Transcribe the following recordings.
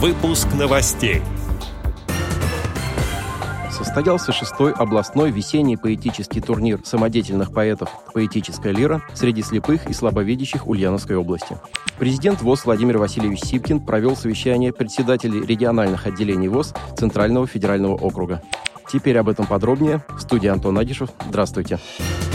Выпуск новостей. Состоялся шестой областной весенний поэтический турнир самодеятельных поэтов «Поэтическая лира» среди слепых и слабовидящих Ульяновской области. Президент ВОЗ Владимир Васильевич Сипкин провел совещание председателей региональных отделений ВОЗ Центрального федерального округа. Теперь об этом подробнее. В студии Антон Агишев. Здравствуйте. Здравствуйте.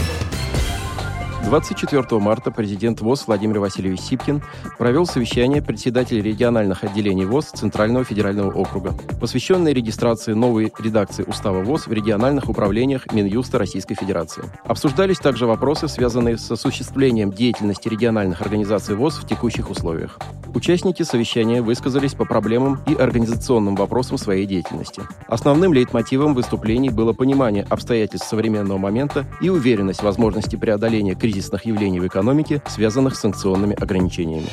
24 марта президент ВОЗ Владимир Васильевич Сипкин провел совещание председателей региональных отделений ВОЗ Центрального федерального округа, посвященное регистрации новой редакции Устава ВОЗ в региональных управлениях Минюста Российской Федерации. Обсуждались также вопросы, связанные с осуществлением деятельности региональных организаций ВОЗ в текущих условиях. Участники совещания высказались по проблемам и организационным вопросам своей деятельности. Основным лейтмотивом выступлений было понимание обстоятельств современного момента и уверенность в возможности преодоления кризисных явлений в экономике, связанных с санкционными ограничениями.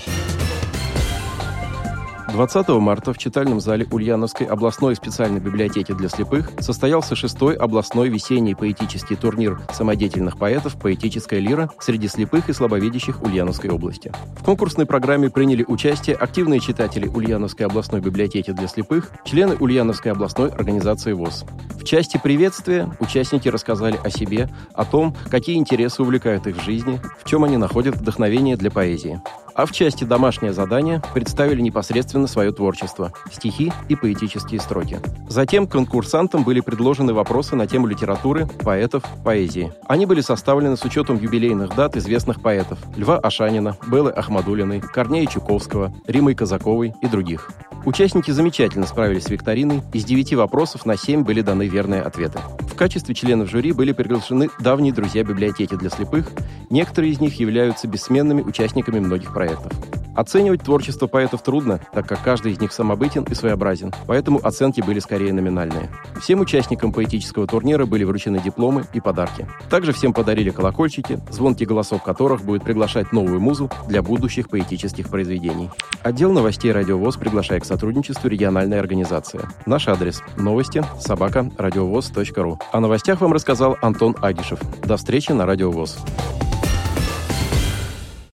20 марта в читальном зале Ульяновской областной специальной библиотеки для слепых состоялся шестой областной весенний поэтический турнир самодеятельных поэтов «Поэтическая лира» среди слепых и слабовидящих Ульяновской области. В конкурсной программе приняли участие активные читатели Ульяновской областной библиотеки для слепых, члены Ульяновской областной организации ВОЗ. В части приветствия участники рассказали о себе, о том, какие интересы увлекают их в жизни, в чем они находят вдохновение для поэзии а в части «Домашнее задание» представили непосредственно свое творчество – стихи и поэтические строки. Затем конкурсантам были предложены вопросы на тему литературы, поэтов, поэзии. Они были составлены с учетом юбилейных дат известных поэтов – Льва Ашанина, Беллы Ахмадулиной, Корнея Чуковского, Римы Казаковой и других. Участники замечательно справились с викториной, из девяти вопросов на семь были даны верные ответы. Качестве членов жюри были приглашены давние друзья библиотеки для слепых, некоторые из них являются бессменными участниками многих проектов. Оценивать творчество поэтов трудно, так как каждый из них самобытен и своеобразен, поэтому оценки были скорее номинальные. Всем участникам поэтического турнира были вручены дипломы и подарки. Также всем подарили колокольчики, звонкий голосов которых будет приглашать новую музу для будущих поэтических произведений. Отдел новостей «Радиовоз» приглашает к сотрудничеству региональной организации. Наш адрес – новости собака радиовоз.ру. О новостях вам рассказал Антон Агишев. До встречи на «Радиовоз».